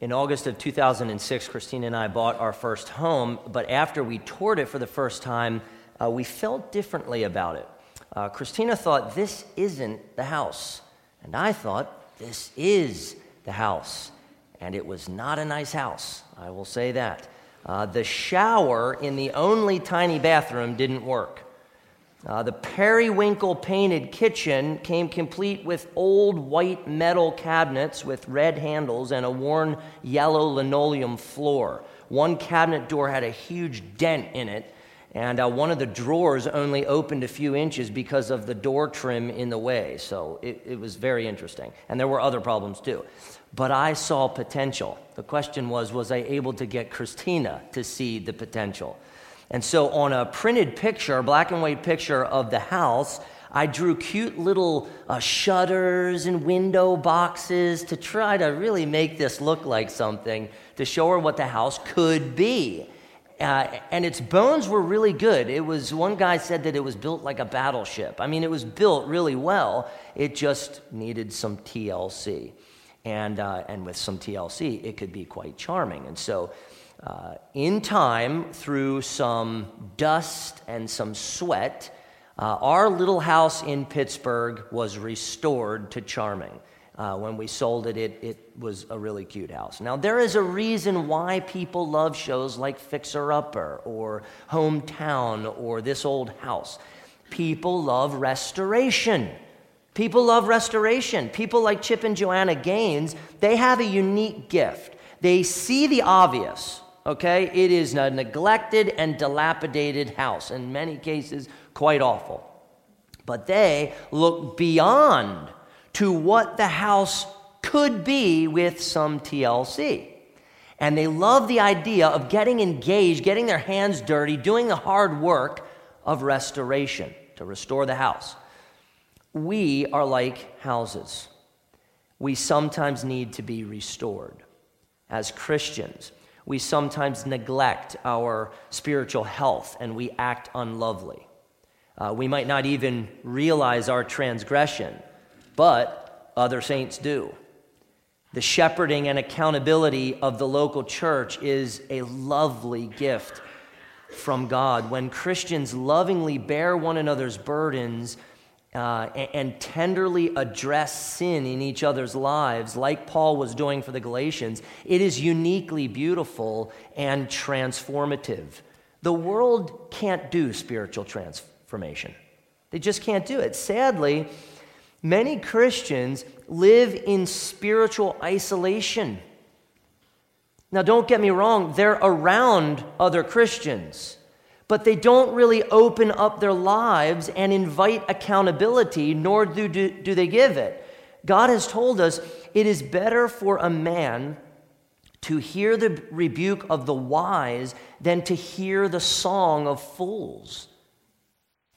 In August of 2006, Christina and I bought our first home, but after we toured it for the first time, uh, we felt differently about it. Uh, Christina thought, This isn't the house. And I thought, This is the house. And it was not a nice house, I will say that. Uh, the shower in the only tiny bathroom didn't work. Uh, the periwinkle painted kitchen came complete with old white metal cabinets with red handles and a worn yellow linoleum floor. One cabinet door had a huge dent in it, and uh, one of the drawers only opened a few inches because of the door trim in the way. So it, it was very interesting. And there were other problems too. But I saw potential. The question was was I able to get Christina to see the potential? And so on a printed picture, a black and white picture of the house, I drew cute little uh, shutters and window boxes to try to really make this look like something to show her what the house could be. Uh, and its bones were really good. It was one guy said that it was built like a battleship. I mean, it was built really well. It just needed some TLC, and uh, and with some TLC, it could be quite charming. And so uh, in time, through some dust and some sweat, uh, our little house in Pittsburgh was restored to charming. Uh, when we sold it, it, it was a really cute house. Now, there is a reason why people love shows like Fixer Upper or Hometown or This Old House. People love restoration. People love restoration. People like Chip and Joanna Gaines, they have a unique gift. They see the obvious, okay? It is a neglected and dilapidated house, in many cases, quite awful. But they look beyond to what the house could be with some TLC. And they love the idea of getting engaged, getting their hands dirty, doing the hard work of restoration to restore the house. We are like houses. We sometimes need to be restored. As Christians, we sometimes neglect our spiritual health and we act unlovely. Uh, we might not even realize our transgression, but other saints do. The shepherding and accountability of the local church is a lovely gift from God. When Christians lovingly bear one another's burdens, uh, and, and tenderly address sin in each other's lives, like Paul was doing for the Galatians, it is uniquely beautiful and transformative. The world can't do spiritual transformation, they just can't do it. Sadly, many Christians live in spiritual isolation. Now, don't get me wrong, they're around other Christians but they don't really open up their lives and invite accountability, nor do, do, do they give it. God has told us it is better for a man to hear the rebuke of the wise than to hear the song of fools.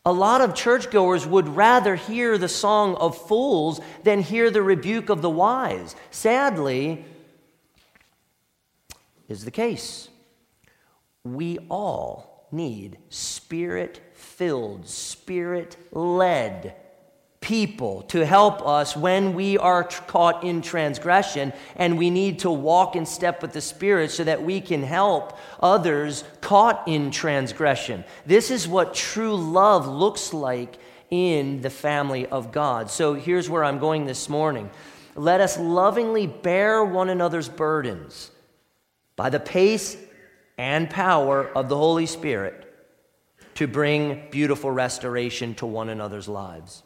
A lot of churchgoers would rather hear the song of fools than hear the rebuke of the wise. Sadly, is the case. We all need spirit filled, spirit led people to help us when we are caught in transgression and we need to walk in step with the spirit so that we can help others caught in transgression. This is what true love looks like in the family of god. So here's where i'm going this morning. Let us lovingly bear one another's burdens by the pace and power of the Holy Spirit to bring beautiful restoration to one another's lives.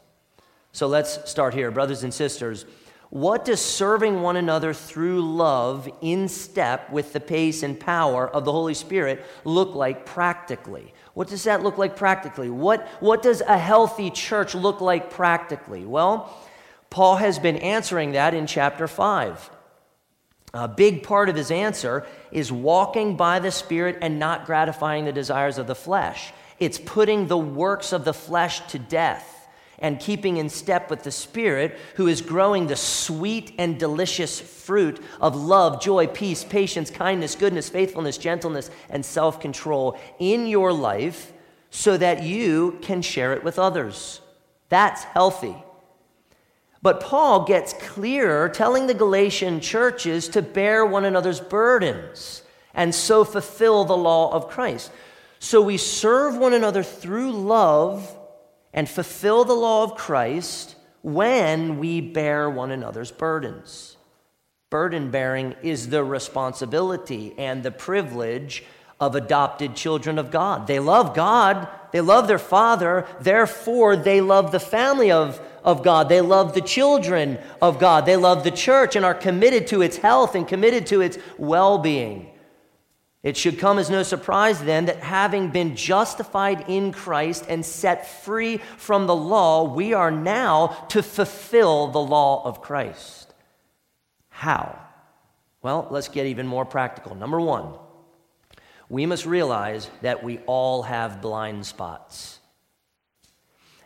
So let's start here, brothers and sisters. What does serving one another through love in step with the pace and power of the Holy Spirit look like practically? What does that look like practically? What, what does a healthy church look like practically? Well, Paul has been answering that in chapter 5. A big part of his answer is walking by the Spirit and not gratifying the desires of the flesh. It's putting the works of the flesh to death and keeping in step with the Spirit, who is growing the sweet and delicious fruit of love, joy, peace, patience, kindness, goodness, faithfulness, gentleness, and self control in your life so that you can share it with others. That's healthy. But Paul gets clearer, telling the Galatian churches to bear one another's burdens and so fulfill the law of Christ. So we serve one another through love and fulfill the law of Christ when we bear one another's burdens. Burden bearing is the responsibility and the privilege of adopted children of God. They love God, they love their Father, therefore, they love the family of, of God. They love the children of God. They love the church and are committed to its health and committed to its well being. It should come as no surprise then that having been justified in Christ and set free from the law, we are now to fulfill the law of Christ. How? Well, let's get even more practical. Number one, we must realize that we all have blind spots.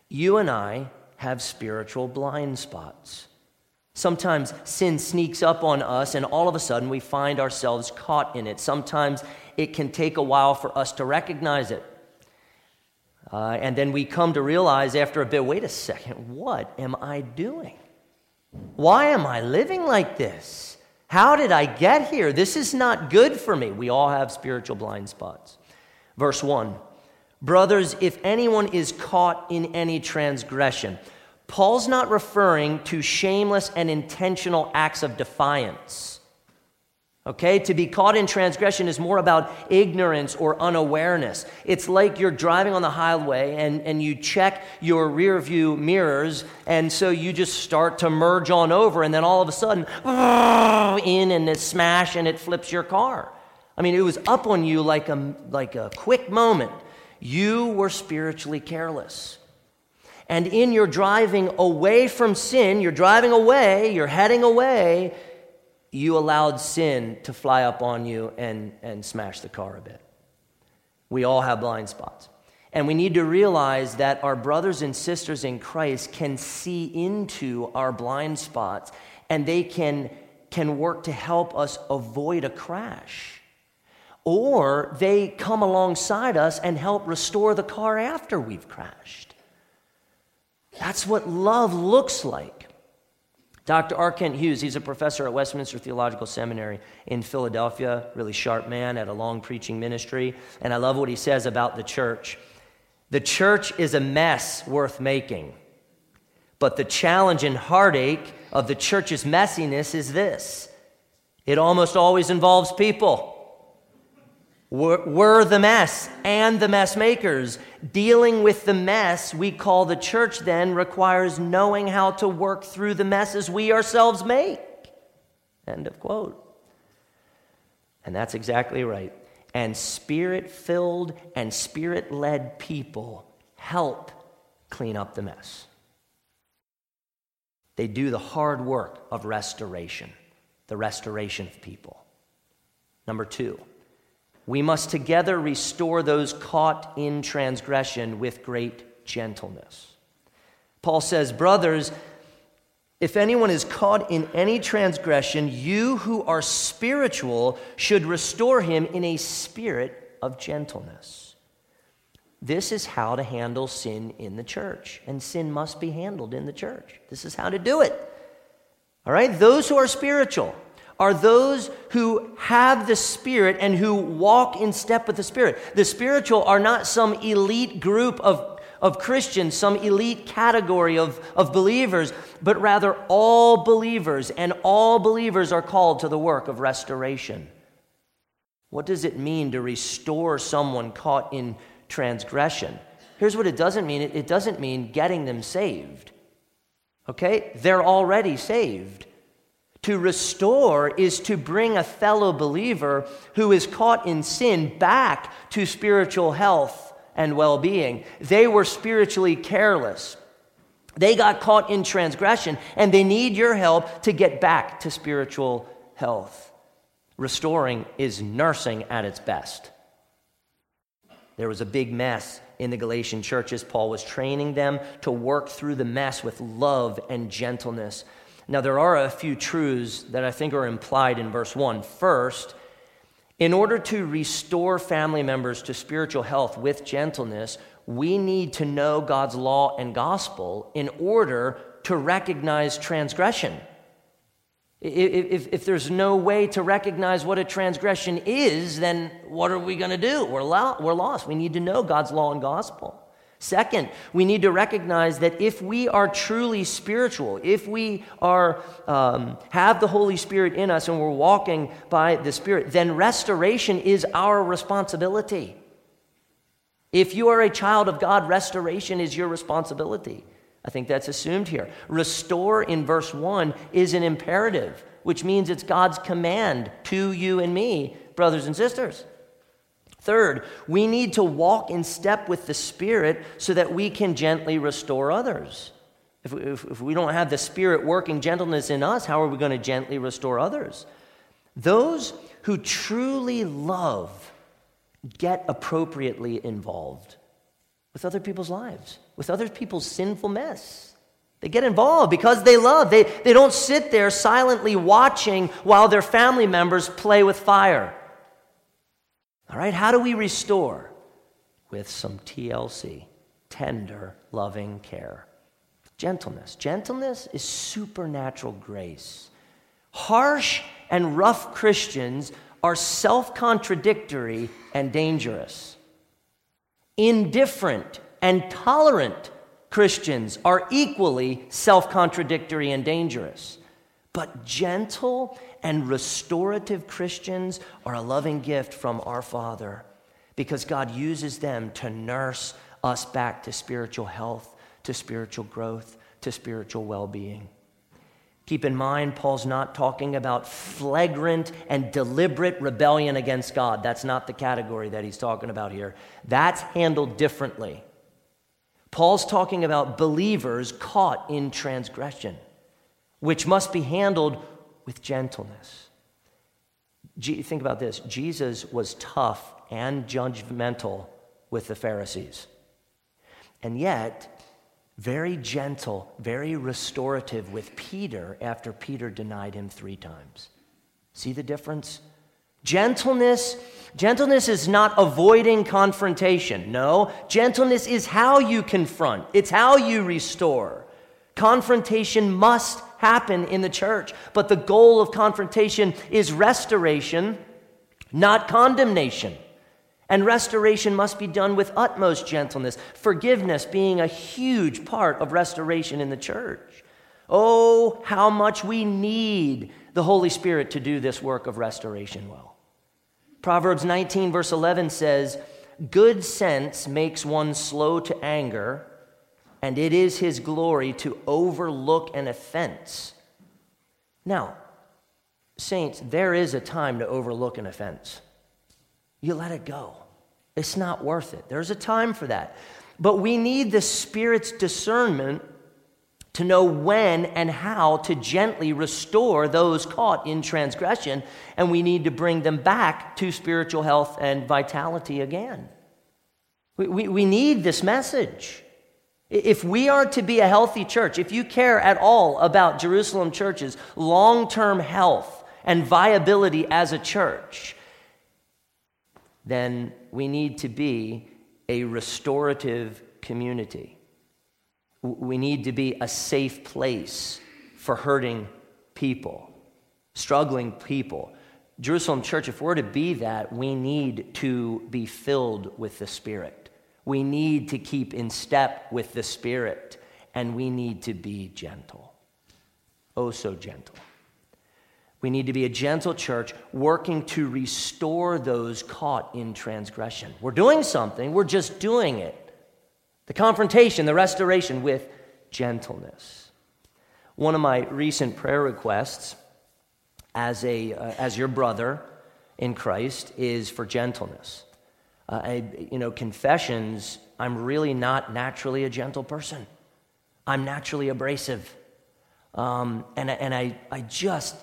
You and I have spiritual blind spots. Sometimes sin sneaks up on us, and all of a sudden we find ourselves caught in it. Sometimes it can take a while for us to recognize it. Uh, and then we come to realize after a bit wait a second, what am I doing? Why am I living like this? How did I get here? This is not good for me. We all have spiritual blind spots. Verse 1 Brothers, if anyone is caught in any transgression, Paul's not referring to shameless and intentional acts of defiance. Okay, to be caught in transgression is more about ignorance or unawareness. It's like you're driving on the highway and, and you check your rear view mirrors, and so you just start to merge on over, and then all of a sudden, in and it smash and it flips your car. I mean, it was up on you like a, like a quick moment. You were spiritually careless. And in your driving away from sin, you're driving away, you're heading away, you allowed sin to fly up on you and, and smash the car a bit. We all have blind spots. And we need to realize that our brothers and sisters in Christ can see into our blind spots and they can, can work to help us avoid a crash. Or they come alongside us and help restore the car after we've crashed. That's what love looks like. Dr. R. Kent Hughes, he's a professor at Westminster Theological Seminary in Philadelphia, really sharp man, at a long preaching ministry. And I love what he says about the church. The church is a mess worth making. But the challenge and heartache of the church's messiness is this it almost always involves people. We're the mess and the mess makers. Dealing with the mess we call the church then requires knowing how to work through the messes we ourselves make. End of quote. And that's exactly right. And spirit filled and spirit led people help clean up the mess. They do the hard work of restoration, the restoration of people. Number two, we must together restore those caught in transgression with great gentleness. Paul says, Brothers, if anyone is caught in any transgression, you who are spiritual should restore him in a spirit of gentleness. This is how to handle sin in the church, and sin must be handled in the church. This is how to do it. All right? Those who are spiritual, are those who have the Spirit and who walk in step with the Spirit. The spiritual are not some elite group of, of Christians, some elite category of, of believers, but rather all believers, and all believers are called to the work of restoration. What does it mean to restore someone caught in transgression? Here's what it doesn't mean it, doesn't mean getting them saved. Okay? They're already saved. To restore is to bring a fellow believer who is caught in sin back to spiritual health and well being. They were spiritually careless. They got caught in transgression, and they need your help to get back to spiritual health. Restoring is nursing at its best. There was a big mess in the Galatian churches. Paul was training them to work through the mess with love and gentleness. Now, there are a few truths that I think are implied in verse 1. First, in order to restore family members to spiritual health with gentleness, we need to know God's law and gospel in order to recognize transgression. If, if, if, there's no way to recognize what a transgression is, then what are we going to do? We're, lo- we're lost. We need to know God's law and gospel. Second, we need to recognize that if we are truly spiritual, if we are, um, have the Holy Spirit in us and we're walking by the Spirit, then restoration is our responsibility. If you are a child of God, restoration is your responsibility. I think that's assumed here. Restore in verse 1 is an imperative, which means it's God's command to you and me, brothers and sisters. Third, we need to walk in step with the Spirit so that we can gently restore others. If, if, if we don't have the Spirit working gentleness in us, how are we going to gently restore others? Those who truly love get appropriately involved with other people's lives, with other people's sinful mess. They get involved because they love. They, they don't sit there silently watching while their family members play with fire. All right, how do we restore? With some TLC, tender, loving care. Gentleness. Gentleness is supernatural grace. Harsh and rough Christians are self contradictory and dangerous. Indifferent and tolerant Christians are equally self contradictory and dangerous. But gentle and restorative Christians are a loving gift from our Father because God uses them to nurse us back to spiritual health, to spiritual growth, to spiritual well being. Keep in mind, Paul's not talking about flagrant and deliberate rebellion against God. That's not the category that he's talking about here. That's handled differently. Paul's talking about believers caught in transgression, which must be handled with gentleness. Think about this Jesus was tough and judgmental with the Pharisees, and yet very gentle, very restorative with Peter after Peter denied him three times. See the difference? Gentleness, gentleness is not avoiding confrontation. No, gentleness is how you confront. It's how you restore. Confrontation must happen in the church. But the goal of confrontation is restoration, not condemnation. And restoration must be done with utmost gentleness, forgiveness being a huge part of restoration in the church. Oh, how much we need the Holy Spirit to do this work of restoration well. Proverbs 19, verse 11 says, Good sense makes one slow to anger and it is his glory to overlook an offense. Now, saints, there is a time to overlook an offense. You let it go. It's not worth it. There's a time for that. But we need the Spirit's discernment to know when and how to gently restore those caught in transgression, and we need to bring them back to spiritual health and vitality again. We, we, we need this message. If we are to be a healthy church, if you care at all about Jerusalem churches' long term health and viability as a church, then we need to be a restorative community. We need to be a safe place for hurting people, struggling people. Jerusalem Church, if we're to be that, we need to be filled with the Spirit. We need to keep in step with the Spirit, and we need to be gentle. Oh, so gentle. We need to be a gentle church working to restore those caught in transgression. We're doing something, we're just doing it. The confrontation, the restoration with gentleness. One of my recent prayer requests as, a, uh, as your brother in Christ is for gentleness. Uh, I, you know, confessions, I'm really not naturally a gentle person. I'm naturally abrasive. Um, and and I, I just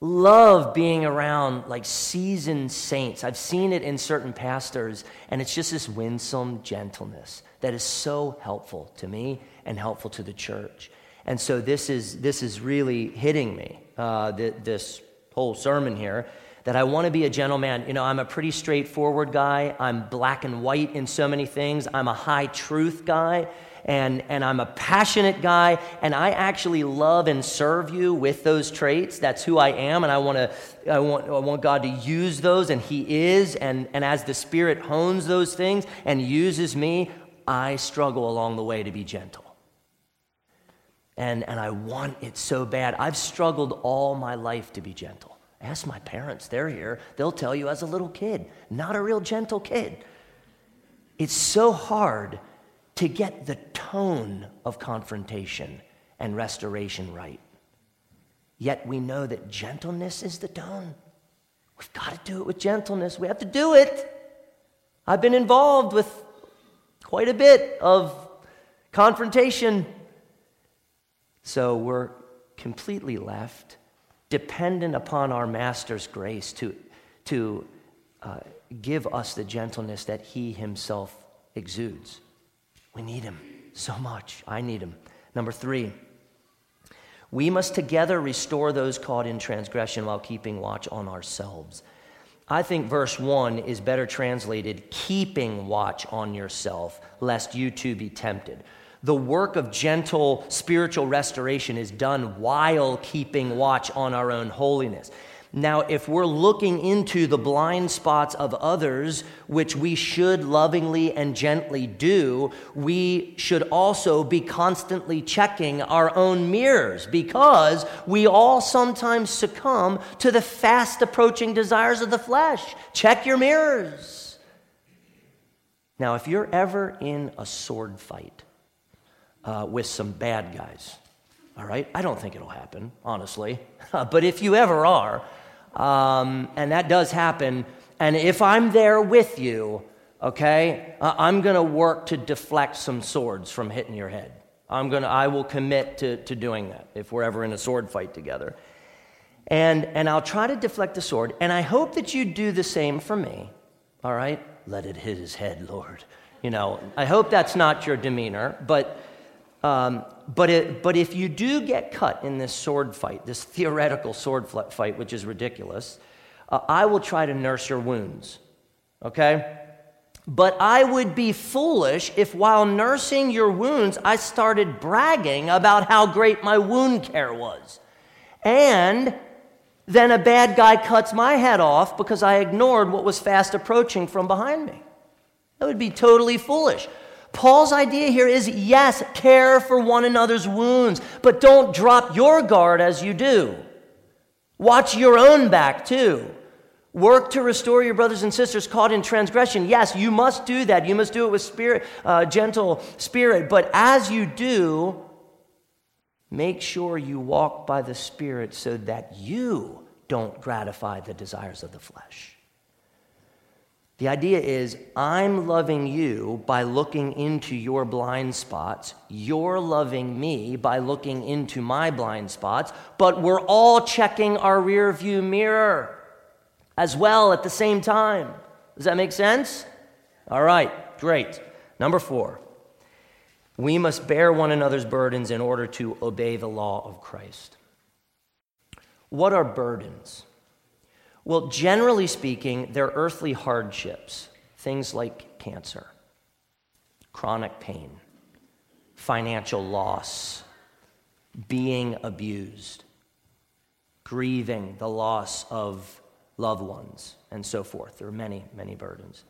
love being around like seasoned saints. I've seen it in certain pastors, and it's just this winsome gentleness that is so helpful to me and helpful to the church. And so this is, this is really hitting me, uh, th- this whole sermon here that I want to be a gentleman. You know, I'm a pretty straightforward guy. I'm black and white in so many things. I'm a high truth guy. and, and I'm a passionate guy, and I actually love and serve you with those traits. That's who I am, and I, wanna, I, want, I want God to use those, and He is. And, and as the Spirit hones those things and uses me, I struggle along the way to be gentle. And, and I want it so bad. I've struggled all my life to be gentle. Ask my parents, they're here. They'll tell you as a little kid, not a real gentle kid. It's so hard to get the tone of confrontation and restoration right. Yet we know that gentleness is the tone. We've got to do it with gentleness. We have to do it. I've been involved with quite a bit of confrontation. So we're completely left dependent upon our Master's grace to, to uh, give us the gentleness that He Himself exudes. We need Him so much. I need Him. Number three, we must together restore those caught in transgression while keeping watch on ourselves. I think verse 1 is better translated keeping watch on yourself, lest you too be tempted the work of gentle spiritual restoration is done while keeping watch on our own holiness. Now, if we're looking into the blind spots of others, which we should lovingly and gently do, we should also be constantly checking our own mirrors because we all sometimes succumb to the fast approaching desires of the flesh. Check your mirrors. Now, if you're ever in a sword fight, uh, with some bad guys. All right? I don't think it'll happen, honestly. but if you ever are, um, and that does happen, and if I'm there with you, okay, uh, I'm going to work to deflect some swords from hitting your head. I'm gonna, I will commit to, to doing that if we're ever in a sword fight together. And, and I'll try to deflect the sword, and I hope that you do the same for me. All right? Let it hit his head, Lord. You know, I hope that's not your demeanor, but um, but, it, but if you do get cut in this sword fight, this theoretical sword fight, which is ridiculous, uh, I will try to nurse your wounds. Okay? But I would be foolish if while nursing your wounds, I started bragging about how great my wound care was. And then a bad guy cuts my head off because I ignored what was fast approaching from behind me. That would be totally foolish. Paul's idea here is yes, care for one another's wounds, but don't drop your guard as you do. Watch your own back too. Work to restore your brothers and sisters caught in transgression. Yes, you must do that. You must do it with spirit, uh, gentle spirit. But as you do, make sure you walk by the Spirit so that you don't gratify the desires of the flesh. The idea is, I'm loving you by looking into your blind spots. You're loving me by looking into my blind spots, but we're all checking our rear view mirror as well at the same time. Does that make sense? All right, great. Number four, we must bear one another's burdens in order to obey the law of Christ. What are burdens? Well, generally speaking, they're earthly hardships, things like cancer, chronic pain, financial loss, being abused, grieving the loss of loved ones, and so forth. There are many, many burdens.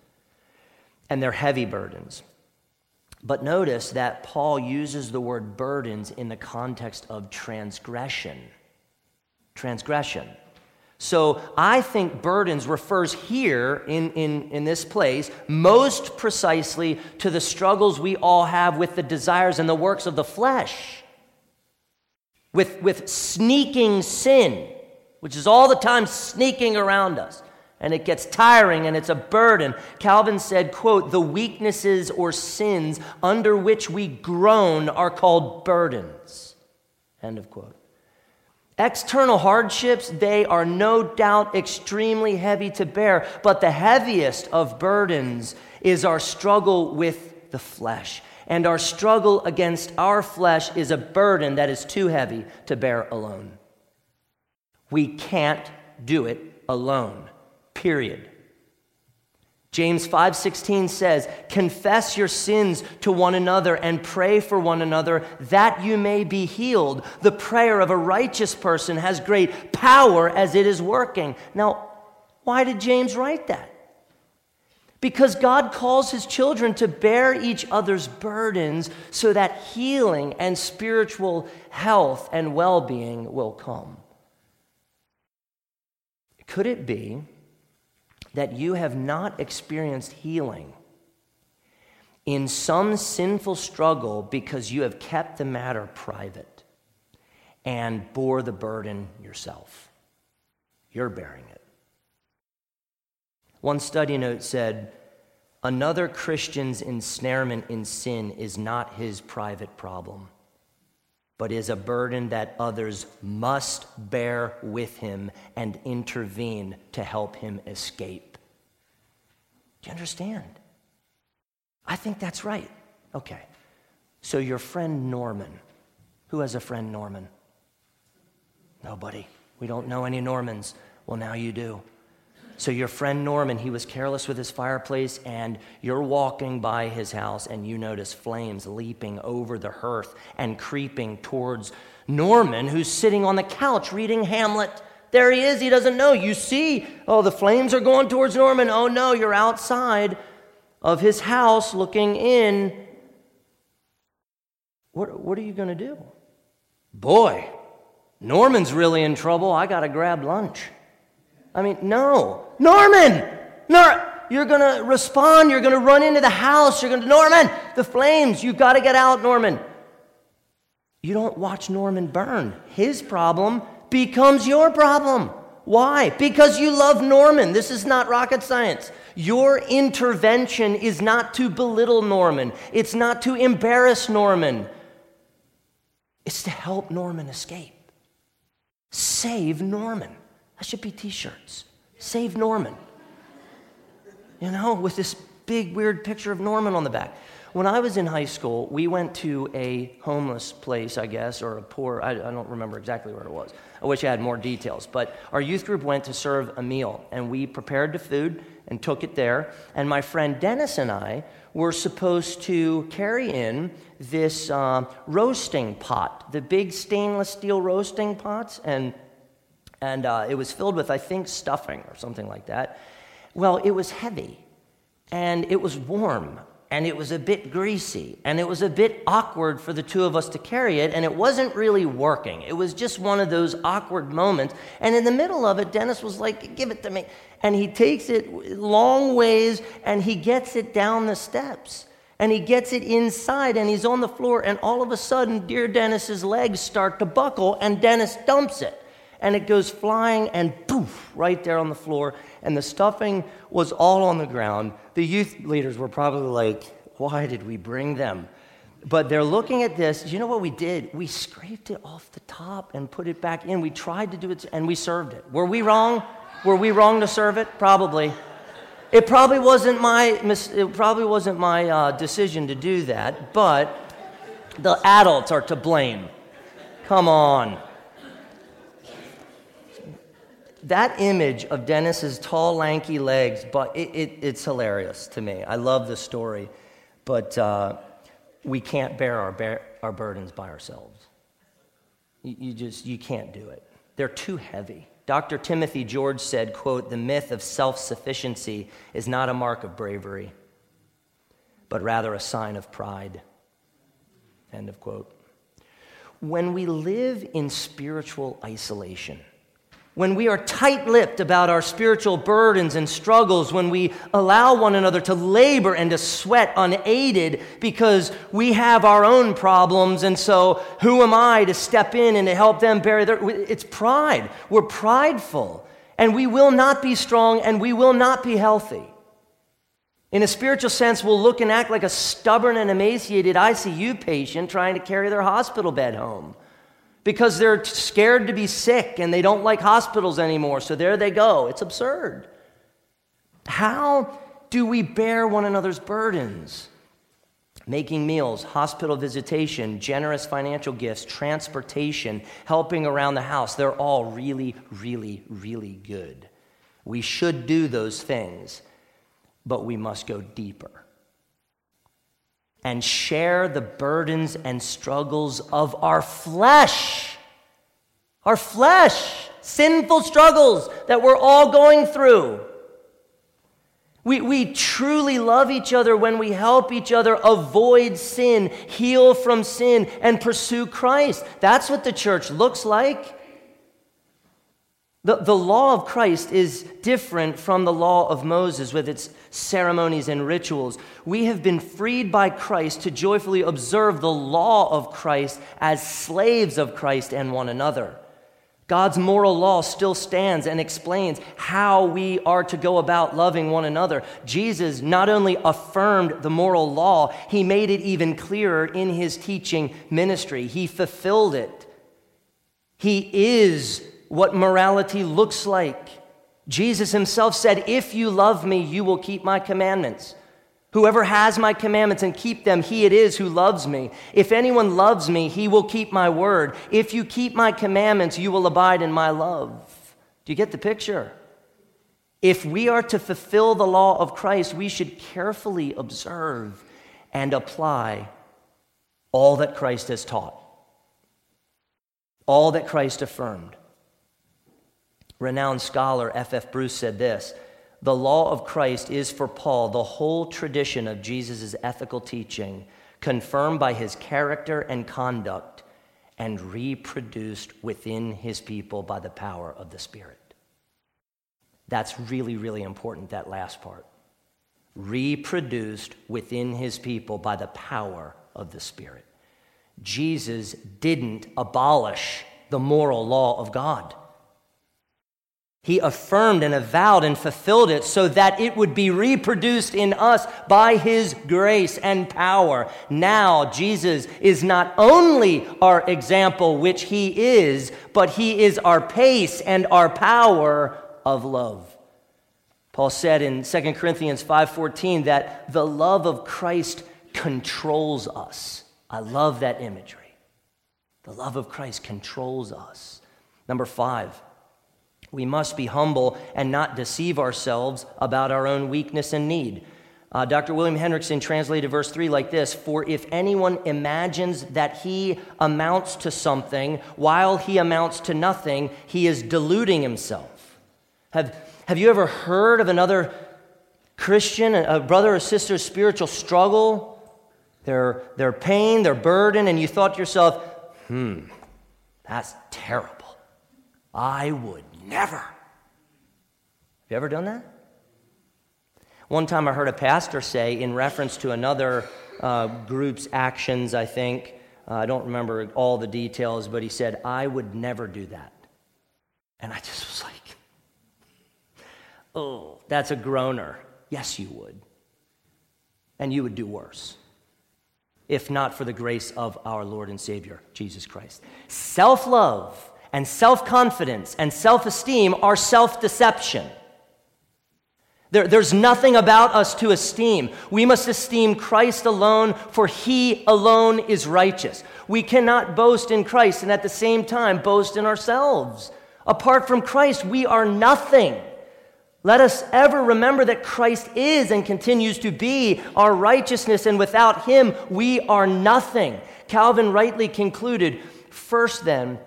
And they're heavy burdens. But notice that Paul uses the word burdens in the context of transgression. Transgression. So I think burdens refers here in, in, in this place most precisely to the struggles we all have with the desires and the works of the flesh, with, with sneaking sin, which is all the time sneaking around us. And it gets tiring and it's a burden. Calvin said, quote, the weaknesses or sins under which we groan are called burdens. End of quote. External hardships, they are no doubt extremely heavy to bear, but the heaviest of burdens is our struggle with the flesh. And our struggle against our flesh is a burden that is too heavy to bear alone. We can't do it alone, period. James 5:16 says, "Confess your sins to one another and pray for one another that you may be healed. The prayer of a righteous person has great power as it is working." Now, why did James write that? Because God calls his children to bear each other's burdens so that healing and spiritual health and well-being will come. Could it be that you have not experienced healing in some sinful struggle because you have kept the matter private and bore the burden yourself. You're bearing it. One study note said, Another Christian's ensnarement in sin is not his private problem, but is a burden that others must bear with him and intervene to help him escape. Do you understand? I think that's right. Okay. So, your friend Norman, who has a friend Norman? Nobody. We don't know any Normans. Well, now you do. So, your friend Norman, he was careless with his fireplace, and you're walking by his house, and you notice flames leaping over the hearth and creeping towards Norman, who's sitting on the couch reading Hamlet. There he is. He doesn't know. You see, oh, the flames are going towards Norman. Oh, no, you're outside of his house looking in. What, what are you going to do? Boy, Norman's really in trouble. I got to grab lunch. I mean, no. Norman! Nor- you're going to respond. You're going to run into the house. You're going to, Norman, the flames. You've got to get out, Norman. You don't watch Norman burn. His problem becomes your problem. Why? Because you love Norman. This is not rocket science. Your intervention is not to belittle Norman, it's not to embarrass Norman, it's to help Norman escape. Save Norman. That should be t shirts. Save Norman. You know, with this big, weird picture of Norman on the back. When I was in high school, we went to a homeless place, I guess, or a poor, I, I, don't remember exactly where it was. I wish I had more details. But our youth group went to serve a meal, and we prepared the food and took it there. And my friend Dennis and I were supposed to carry in this uh, roasting pot, the big stainless steel roasting pots, and and uh, it was filled with, I think, stuffing or something like that. Well, it was heavy, and it was warm, and it was a bit greasy, and it was a bit awkward for the two of us to carry it, and it wasn't really working. It was just one of those awkward moments. And in the middle of it, Dennis was like, Give it to me. And he takes it long ways, and he gets it down the steps and he gets it inside and he's on the floor and all of a sudden dear dennis's legs start to buckle and dennis dumps it and it goes flying and poof, right there on the floor. And the stuffing was all on the ground. The youth leaders were probably like, why did we bring them? But they're looking at this. You know what we did? We scraped it off the top and put it back in. We tried to do it and we served it. Were we wrong? Were we wrong to serve it? Probably. It probably wasn't my, it probably wasn't my uh, decision to do that, but the adults are to blame. Come on that image of Dennis's tall, lanky legs, but it, it, it's hilarious to me. I love the story, but uh, we can't bear our, bear our burdens by ourselves. You, you just you can't do it. They're too heavy. Dr. Timothy George said, quote, "The myth of self-sufficiency is not a mark of bravery, but rather a sign of pride." End of quote. When we live in spiritual isolation, when we are tight lipped about our spiritual burdens and struggles, when we allow one another to labor and to sweat unaided because we have our own problems, and so who am I to step in and to help them bear their. It's pride. We're prideful, and we will not be strong and we will not be healthy. In a spiritual sense, we'll look and act like a stubborn and emaciated ICU patient trying to carry their hospital bed home because they're scared to be sick and they don't like hospitals anymore. So there they go. It's absurd. How do we bear one another's burdens? Making meals, hospital visitation, generous financial gifts, transportation, helping around the house, they're all really, really, really good. We should do those things. but we must go deeper and share the burdens and struggles of our flesh. Our flesh, sinful struggles that we're all going through. We, we truly love each other when we help each other avoid sin, heal from sin, and pursue Christ. That's what the church looks like. The, the law of Christ is different from the law of Moses with its ceremonies and rituals. We have been freed by Christ to joyfully observe the law of Christ as slaves of Christ and one another. God's moral law still stands and explains how we are to go about loving one another. Jesus not only affirmed the moral law, he made it even clearer in his teaching ministry. He fulfilled it. He is what morality looks like. Jesus himself said, If you love me, you will keep my commandments. Whoever has my commandments and keep them, he it is who loves me. If anyone loves me, he will keep my word. If you keep my commandments, you will abide in my love. Do you get the picture? If we are to fulfill the law of Christ, we should carefully observe and apply all that Christ has taught, all that Christ affirmed. Renowned scholar F.F. F. Bruce said this The law of Christ is for Paul the whole tradition of Jesus' ethical teaching, confirmed by his character and conduct, and reproduced within his people by the power of the Spirit. That's really, really important, that last part. Reproduced within his people by the power of the Spirit. Jesus didn't abolish the moral law of God. He affirmed and avowed and fulfilled it so that it would be reproduced in us by His grace and power. Now, Jesus is not only our example, which He is, but He is our pace and our power of love. Paul said in 2 Corinthians 5:14 that the love of Christ controls us. I love that imagery. The love of Christ controls us. Number 5, we must be humble and not deceive ourselves about our own weakness and need. Uh, Dr. William Hendriksen translated verse 3 like this For if anyone imagines that he amounts to something while he amounts to nothing, he is deluding himself. Have, have you ever heard of another Christian, a brother or sister's spiritual struggle, their, their pain, their burden, and you thought to yourself, hmm, that's terrible. I would Never. Have you ever done that? One time I heard a pastor say, in reference to another uh, group's actions, I think, uh, I don't remember all the details, but he said, I would never do that. And I just was like, oh, that's a groaner. Yes, you would. And you would do worse if not for the grace of our Lord and Savior, Jesus Christ. Self love and self confidence and self esteem are self deception. There, there's nothing about us to esteem. We must esteem Christ alone, for he alone is righteous. We cannot boast in Christ and at the same time boast in ourselves. Apart from Christ, we are nothing. Let us ever remember that Christ is and continues to be our righteousness, and without him, we are nothing. Calvin rightly concluded First, then,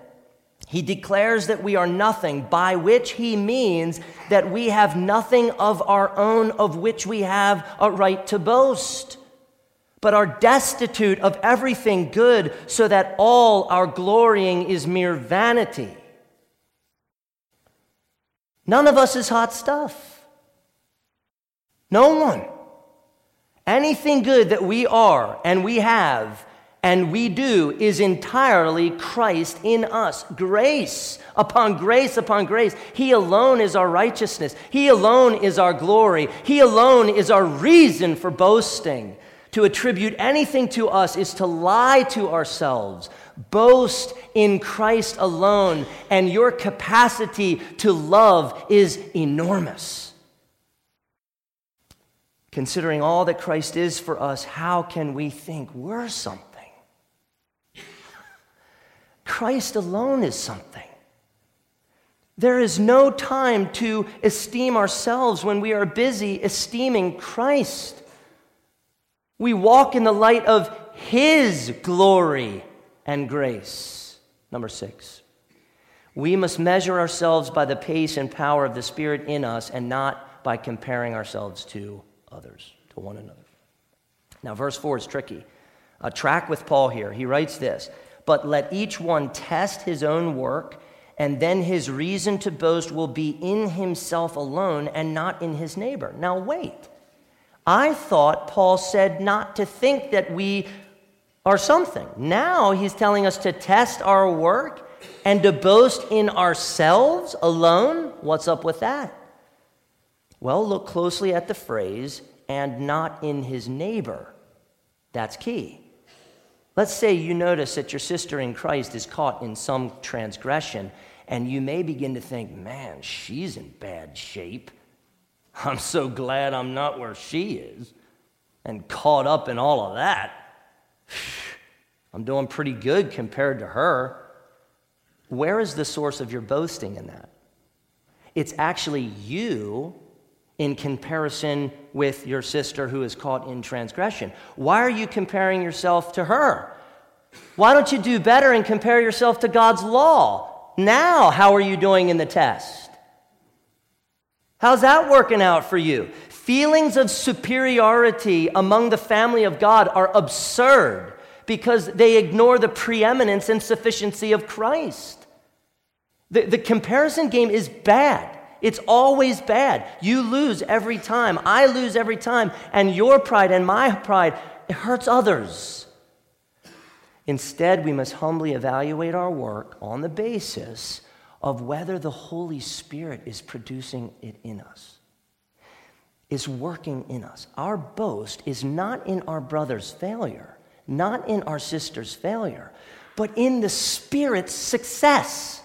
he declares that we are nothing, by which he means that we have nothing of our own of which we have a right to boast, but are destitute of everything good, so that all our glorying is mere vanity. None of us is hot stuff. No one. Anything good that we are and we have and we do is entirely Christ in us. Grace upon grace upon grace. He alone is our righteousness. He alone is our glory. He alone is our reason for boasting. To attribute anything to us is to lie to ourselves. Boast in Christ alone, and your capacity to love is enormous. Considering all that Christ is for us, how can we think we're something? Christ alone is something. There is no time to esteem ourselves when we are busy esteeming Christ. We walk in the light of His glory and grace. Number six, we must measure ourselves by the pace and power of the Spirit in us and not by comparing ourselves to others, to one another. Now, verse 4 is tricky. A track with Paul here. He writes this But let each one test his own work and then his reason to boast will be in himself alone and not in his neighbor. Now, wait. I thought Paul said not to think that we are something. Now he's telling us to test our work and to boast in ourselves alone. What's up with that? Well, look closely at the phrase, and not in his neighbor. That's key. Let's say you notice that your sister in Christ is caught in some transgression, and you may begin to think, man, she's in bad shape. I'm so glad I'm not where she is and caught up in all of that. I'm doing pretty good compared to her. Where is the source of your boasting in that? It's actually you in comparison with your sister who is caught in transgression. Why are you comparing yourself to her? Why don't you do better and compare yourself to God's law? Now, how are you doing in the test? How's that working out for you? Feelings of superiority among the family of God are absurd because they ignore the preeminence and sufficiency of Christ. The, the comparison game is bad. It's always bad. You lose every time. I lose every time. And your pride and my pride, it hurts others. Instead, we must humbly evaluate our work on the basis of whether the Holy Spirit is producing it in us, is working in us. Our boast is not in our brother's failure, not in our sister's failure, but in the Spirit's success.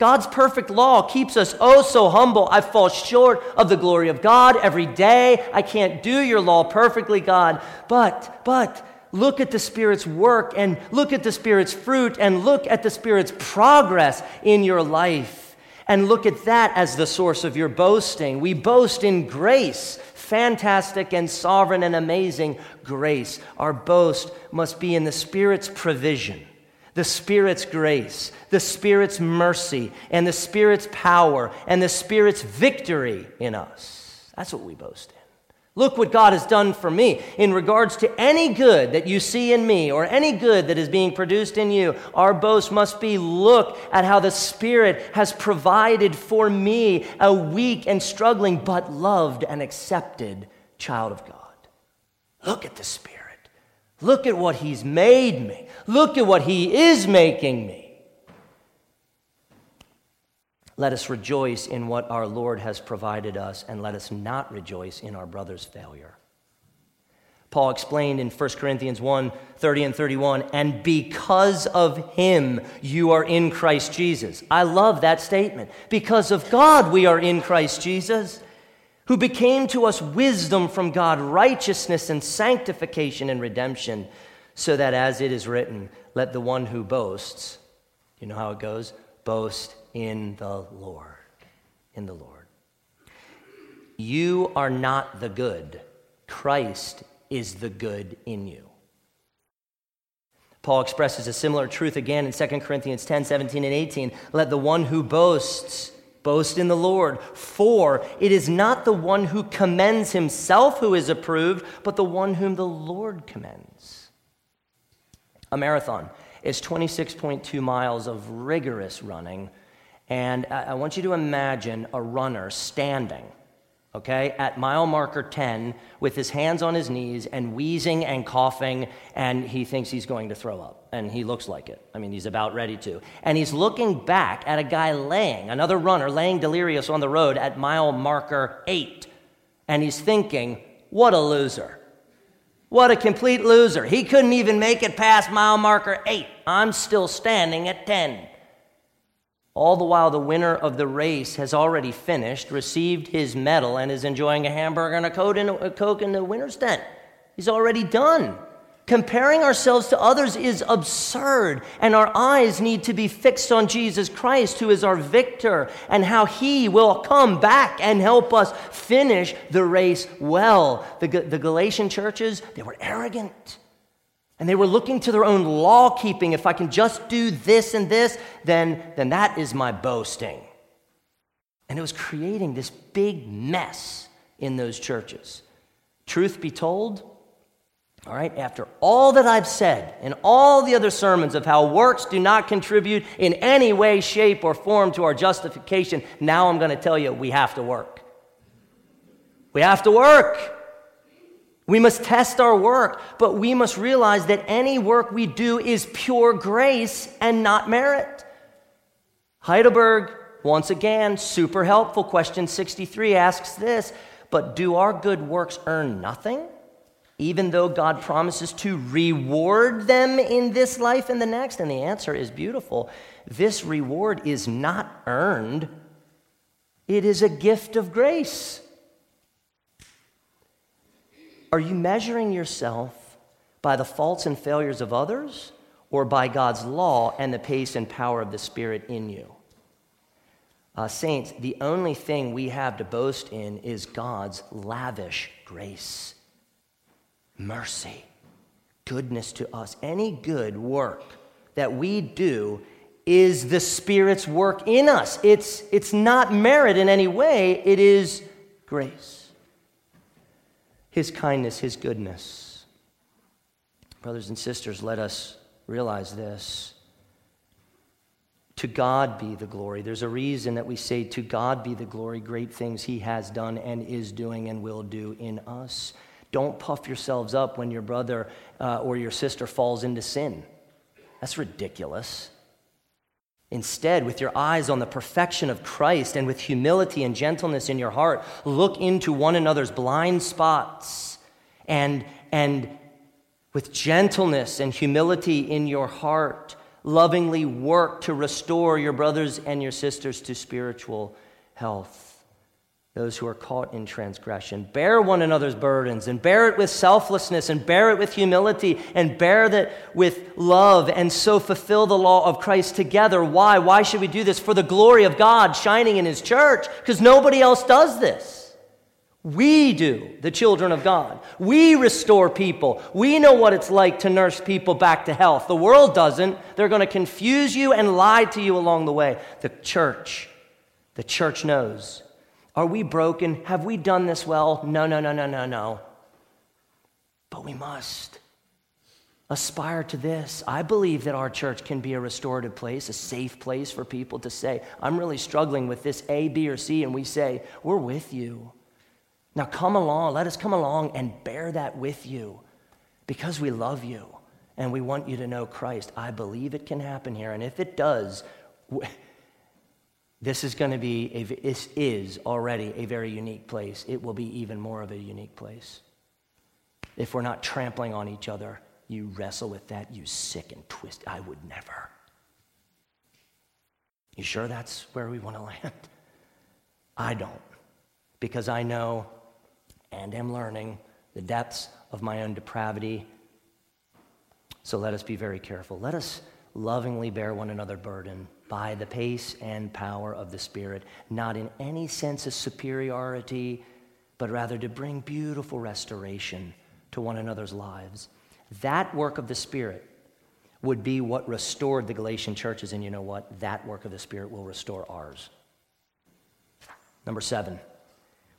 God's perfect law keeps us oh so humble. I fall short of the glory of God every day. I can't do your law perfectly, God. But, but, look at the Spirit's work and look at the Spirit's fruit and look at the Spirit's progress in your life. And look at that as the source of your boasting. We boast in grace, fantastic and sovereign and amazing grace. Our boast must be in the Spirit's provision the Spirit's grace, the Spirit's mercy, and the Spirit's power, and the Spirit's victory in us. That's what we boast in. Look what God has done for me. In regards to any good that you see in me or any good that is being produced in you, our boast must be look at how the Spirit has provided for me a weak and struggling but loved and accepted child of God. Look at the Spirit. Look at what He's made me. Look at what He is making me. Let us rejoice in what our Lord has provided us, and let us not rejoice in our brother's failure. Paul explained in 1 Corinthians 1 30 and 31, and because of him, you are in Christ Jesus. I love that statement. Because of God, we are in Christ Jesus who became to us wisdom from God, righteousness and sanctification and redemption, so that as it is written, let the one who boasts, you know how it goes? Boast in the Lord. In the Lord. You are not the good, Christ is the good in you. Paul expresses a similar truth again in 2 Corinthians 10 17 and 18. Let the one who boasts Boast in the Lord, for it is not the one who commends himself who is approved, but the one whom the Lord commends. A marathon is 26.2 miles of rigorous running, and I want you to imagine a runner standing okay, at mile marker 10 with his hands on his knees and wheezing and coughing, and he thinks he's going to throw up. And he looks like it. I mean, he's about ready to. And he's looking back at a guy laying, another runner laying delirious on the road at mile marker 8. And he's thinking, what a loser. What a complete loser. He couldn't even make it past mile marker 8. I'm still standing at 10. All the while, the winner of the race has already finished, received his medal, and is enjoying a hamburger and a Coke in the winner's tent. He's already done. Comparing ourselves to others is absurd, and our eyes need to be fixed on Jesus Christ, who is our victor, and how he will come back and help us finish the race well. The, the Galatian churches, they were arrogant. And they were looking to their own law keeping. If I can just do this and this, then, then that is my boasting. And it was creating this big mess in those churches. Truth be told, all right, after all that I've said in all the other sermons of how works do not contribute in any way, shape, or form to our justification, now I'm going to tell you we have to work. We have to work. We must test our work, but we must realize that any work we do is pure grace and not merit. Heidelberg, once again, super helpful. Question 63 asks this But do our good works earn nothing? Even though God promises to reward them in this life and the next? And the answer is beautiful. This reward is not earned, it is a gift of grace. Are you measuring yourself by the faults and failures of others or by God's law and the pace and power of the Spirit in you? Uh, saints, the only thing we have to boast in is God's lavish grace mercy, goodness to us. Any good work that we do is the Spirit's work in us. It's, it's not merit in any way, it is grace. His kindness, His goodness. Brothers and sisters, let us realize this. To God be the glory. There's a reason that we say, To God be the glory, great things He has done and is doing and will do in us. Don't puff yourselves up when your brother uh, or your sister falls into sin. That's ridiculous. Instead, with your eyes on the perfection of Christ and with humility and gentleness in your heart, look into one another's blind spots and, and with gentleness and humility in your heart, lovingly work to restore your brothers and your sisters to spiritual health those who are caught in transgression. Bear one another's burdens and bear it with selflessness and bear it with humility and bear that with love and so fulfill the law of Christ together. Why? Why should we do this? For the glory of God shining in His church because nobody else does this. We do, the children of God. We restore people. We know what it's like to nurse people back to health. The world doesn't. They're going to confuse you and lie to you along the way. The church, the church knows are we broken? Have we done this well? No, no, no, no, no, no. But we must aspire to this. I believe that our church can be a restorative place, a safe place for people to say, I'm really struggling with this A, B, or C. And we say, We're with you. Now come along, let us come along and bear that with you because we love you and we want you to know Christ. I believe it can happen here. And if it does, this is going to be, a, this is already a very unique place. It will be even more of a unique place. If we're not trampling on each other, you wrestle with that, you sick and twist. I would never. You sure that's where we want to land? I don't, because I know and am learning the depths of my own depravity. So let us be very careful. Let us lovingly bear one another burden by the pace and power of the Spirit, not in any sense of superiority, but rather to bring beautiful restoration to one another's lives. That work of the Spirit would be what restored the Galatian churches, and you know what? That work of the Spirit will restore ours. Number seven,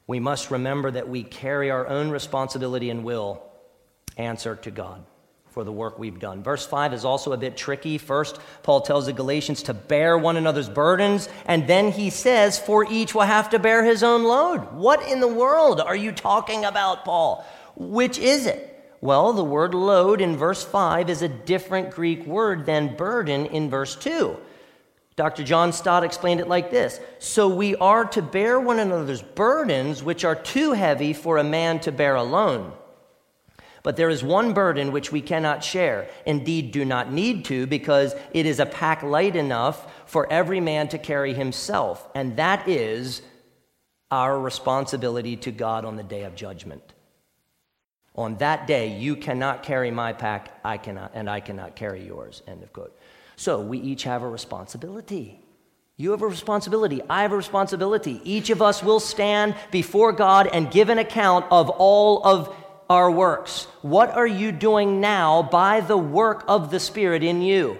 we must remember that we carry our own responsibility and will answer to God for the work we've done. Verse 5 is also a bit tricky. First, Paul tells the Galatians to bear one another's burdens, and then he says, For each will have to bear his own load. What in the world are you talking about, Paul? Which is it? Well, the word load in verse 5 is a different Greek word than burden in verse 2. Dr. John Stott explained it like this So we are to bear one another's burdens, which are too heavy for a man to bear alone. But there is one burden which we cannot share, indeed, do not need to, because it is a pack light enough for every man to carry himself, and that is our responsibility to God on the day of judgment. On that day, you cannot carry my pack, I cannot, and I cannot carry yours. End of quote. So we each have a responsibility. You have a responsibility. I have a responsibility. Each of us will stand before God and give an account of all of our works. What are you doing now by the work of the Spirit in you?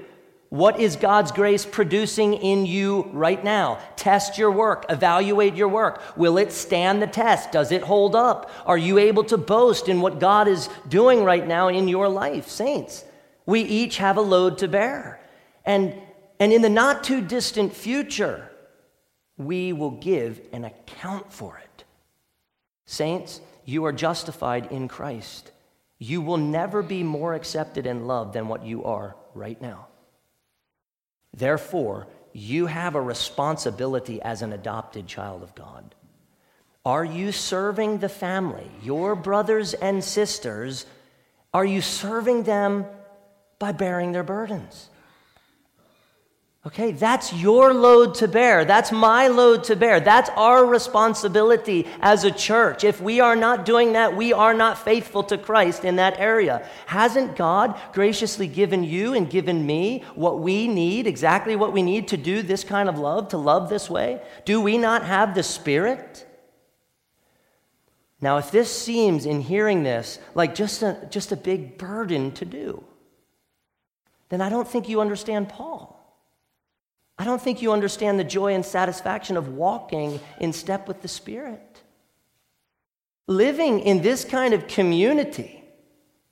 What is God's grace producing in you right now? Test your work, evaluate your work. Will it stand the test? Does it hold up? Are you able to boast in what God is doing right now in your life, saints? We each have a load to bear. And, and in the not too distant future, we will give an account for it. Saints, you are justified in Christ. You will never be more accepted and loved than what you are right now. Therefore, you have a responsibility as an adopted child of God. Are you serving the family, your brothers and sisters? Are you serving them by bearing their burdens? Okay, that's your load to bear. That's my load to bear. That's our responsibility as a church. If we are not doing that, we are not faithful to Christ in that area. Hasn't God graciously given you and given me what we need, exactly what we need to do this kind of love, to love this way? Do we not have the Spirit? Now, if this seems, in hearing this, like just a, just a big burden to do, then I don't think you understand Paul. I don't think you understand the joy and satisfaction of walking in step with the Spirit. Living in this kind of community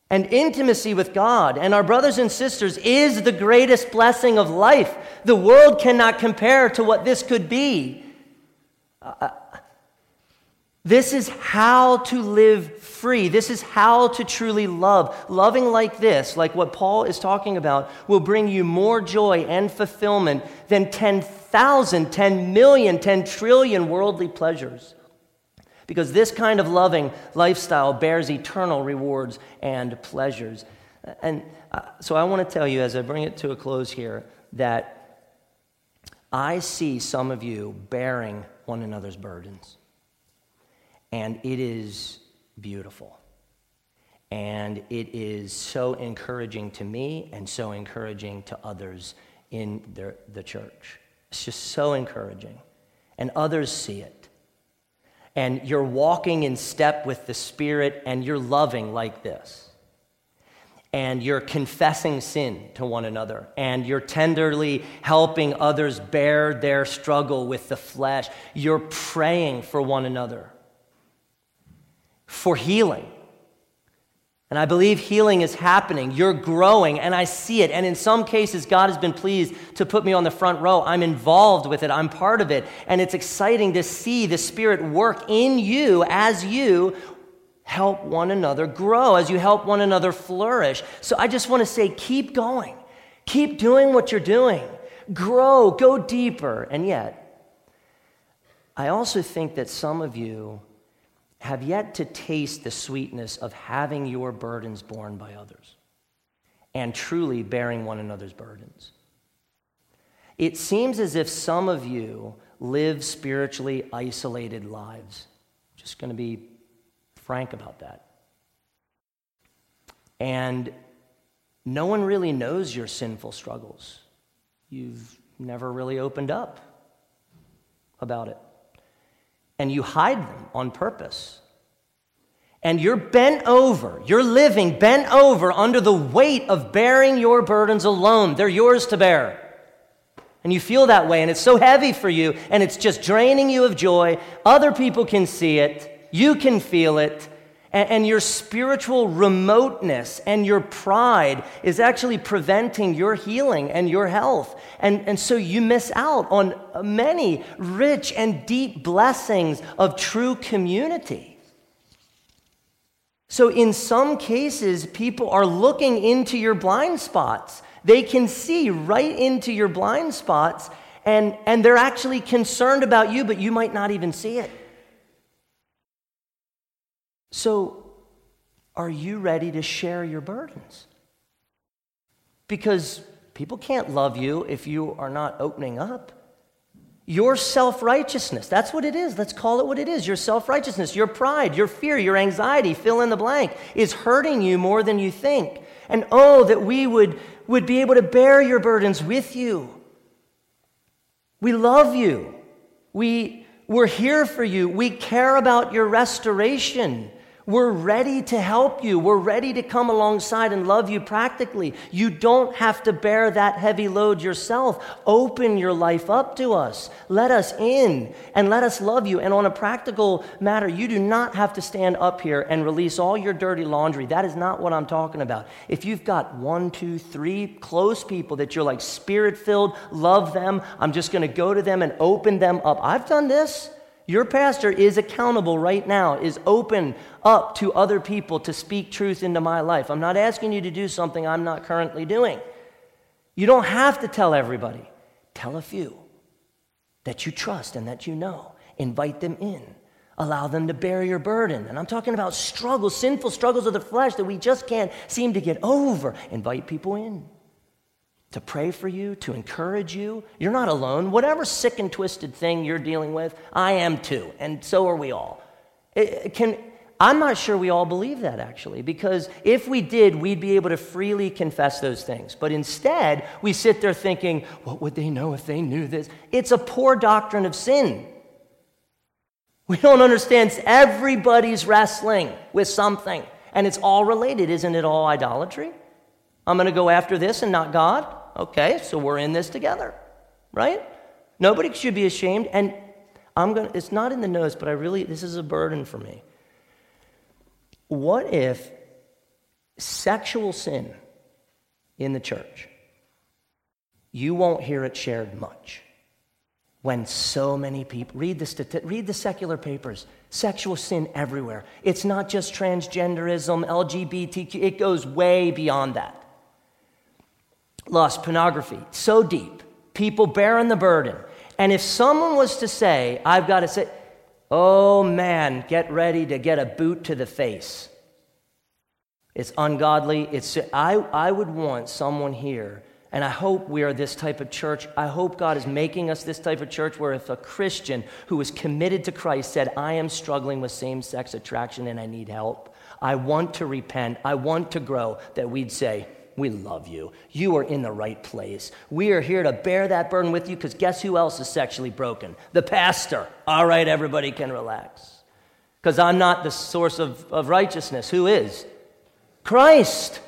and intimacy with God and our brothers and sisters is the greatest blessing of life. The world cannot compare to what this could be. Uh, this is how to live free. This is how to truly love. Loving like this, like what Paul is talking about, will bring you more joy and fulfillment than 10,000, 10 million, 10 trillion worldly pleasures. Because this kind of loving lifestyle bears eternal rewards and pleasures. And uh, so I want to tell you, as I bring it to a close here, that I see some of you bearing one another's burdens. And it is beautiful. And it is so encouraging to me and so encouraging to others in the, the church. It's just so encouraging. And others see it. And you're walking in step with the Spirit and you're loving like this. And you're confessing sin to one another. And you're tenderly helping others bear their struggle with the flesh. You're praying for one another for healing. And I believe healing is happening. You're growing, and I see it. And in some cases, God has been pleased to put me on the front row. I'm involved with it, I'm part of it. And it's exciting to see the Spirit work in you as you help one another grow, as you help one another flourish. So I just want to say keep going, keep doing what you're doing, grow, go deeper. And yet, I also think that some of you have yet to taste the sweetness of having your burdens borne by others and truly bearing one another's burdens. It seems as if some of you live spiritually isolated lives. Just going to be frank about that. And no one really knows your sinful struggles. You've never really opened up about it and you hide them on purpose. And you're bent over, you're living bent over under the weight of bearing your burdens alone. They're yours to bear. And you feel that way, and it's so heavy for you, and it's just draining you of joy. Other people can see it, you can feel it, and, your spiritual remoteness and your pride is actually preventing your healing and your health. And, and so you miss out on many rich and deep blessings of true community. So, in some cases, people are looking into your blind spots. They can see right into your blind spots, and, and they're actually concerned about you, but you might not even see it. So, are you ready to share your burdens? Because people can't love you if you are not opening up. Your self righteousness, that's what it is. Let's call it what it is. Your self righteousness, your pride, your fear, your anxiety, fill in the blank, is hurting you more than you think. And oh, that we would, would be able to bear your burdens with you. We love you. We, we're here for you. We care about your restoration. We're ready to help you. We're ready to come alongside and love you practically. You don't have to bear that heavy load yourself. Open your life up to us. Let us in and let us love you. And on a practical matter, you do not have to stand up here and release all your dirty laundry. That is not what I'm talking about. If you've got one, two, three close people that you're like spirit filled, love them, I'm just going to go to them and open them up. I've done this. Your pastor is accountable right now, is open up to other people to speak truth into my life. I'm not asking you to do something I'm not currently doing. You don't have to tell everybody. Tell a few that you trust and that you know. Invite them in. Allow them to bear your burden. And I'm talking about struggles, sinful struggles of the flesh that we just can't seem to get over. Invite people in to pray for you, to encourage you. You're not alone. Whatever sick and twisted thing you're dealing with, I am too, and so are we all. It can, I'm not sure we all believe that actually, because if we did, we'd be able to freely confess those things. But instead, we sit there thinking, what would they know if they knew this? It's a poor doctrine of sin. We don't understand everybody's wrestling with something, and it's all related. Isn't it all idolatry? I'm going to go after this and not God. Okay, so we're in this together, right? Nobody should be ashamed. And I'm going to, it's not in the notes, but I really, this is a burden for me. What if sexual sin in the church, you won't hear it shared much? When so many people read the, stati- read the secular papers, sexual sin everywhere. It's not just transgenderism, LGBTQ, it goes way beyond that lust, pornography, so deep, people bearing the burden. And if someone was to say, I've got to say, oh man, get ready to get a boot to the face. It's ungodly. It's, I, I would want someone here, and I hope we are this type of church. I hope God is making us this type of church where if a Christian who is committed to Christ said, I am struggling with same sex attraction and I need help, I want to repent, I want to grow, that we'd say, we love you. You are in the right place. We are here to bear that burden with you because guess who else is sexually broken? The pastor. All right, everybody can relax. Because I'm not the source of, of righteousness. Who is? Christ.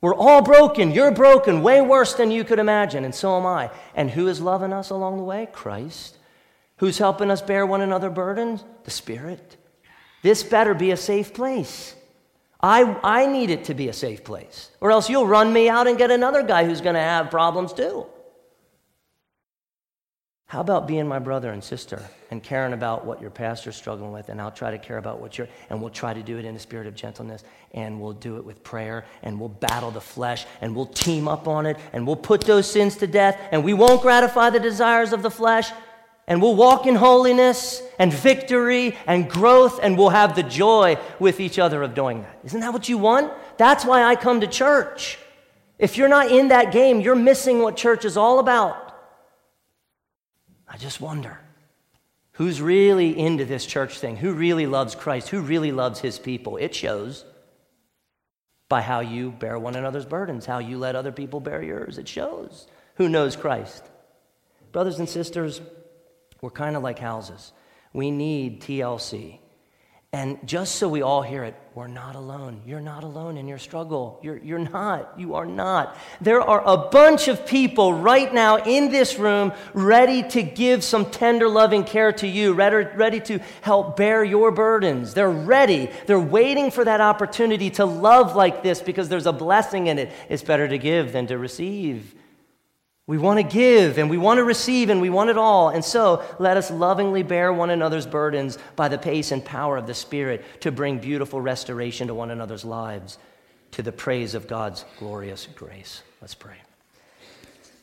We're all broken. You're broken, way worse than you could imagine, and so am I. And who is loving us along the way? Christ. Who's helping us bear one another burdens? The Spirit. This better be a safe place. I, I need it to be a safe place, or else you'll run me out and get another guy who's going to have problems too. How about being my brother and sister and caring about what your pastor's struggling with, and I'll try to care about what you're, and we'll try to do it in a spirit of gentleness, and we'll do it with prayer, and we'll battle the flesh, and we'll team up on it, and we'll put those sins to death, and we won't gratify the desires of the flesh, and we'll walk in holiness and victory and growth, and we'll have the joy with each other of doing that. Isn't that what you want? That's why I come to church. If you're not in that game, you're missing what church is all about. I just wonder who's really into this church thing? Who really loves Christ? Who really loves his people? It shows by how you bear one another's burdens, how you let other people bear yours. It shows who knows Christ. Brothers and sisters, we're kind of like houses. We need TLC. And just so we all hear it, we're not alone. You're not alone in your struggle. You're, you're not. You are not. There are a bunch of people right now in this room ready to give some tender, loving care to you, ready, ready to help bear your burdens. They're ready. They're waiting for that opportunity to love like this because there's a blessing in it. It's better to give than to receive. We want to give and we want to receive and we want it all. And so let us lovingly bear one another's burdens by the pace and power of the Spirit to bring beautiful restoration to one another's lives to the praise of God's glorious grace. Let's pray.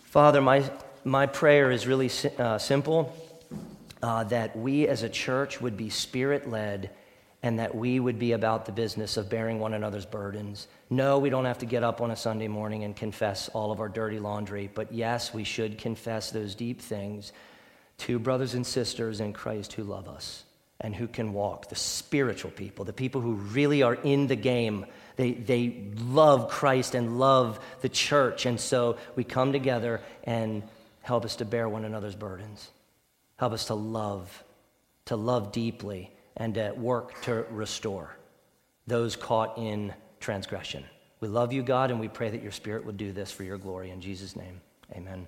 Father, my, my prayer is really uh, simple uh, that we as a church would be spirit led and that we would be about the business of bearing one another's burdens. No, we don't have to get up on a Sunday morning and confess all of our dirty laundry, but yes, we should confess those deep things to brothers and sisters in Christ who love us and who can walk, the spiritual people, the people who really are in the game. They, they love Christ and love the church. And so we come together and help us to bear one another's burdens. Help us to love, to love deeply, and to work to restore those caught in transgression. We love you, God, and we pray that your Spirit would do this for your glory. In Jesus' name, amen.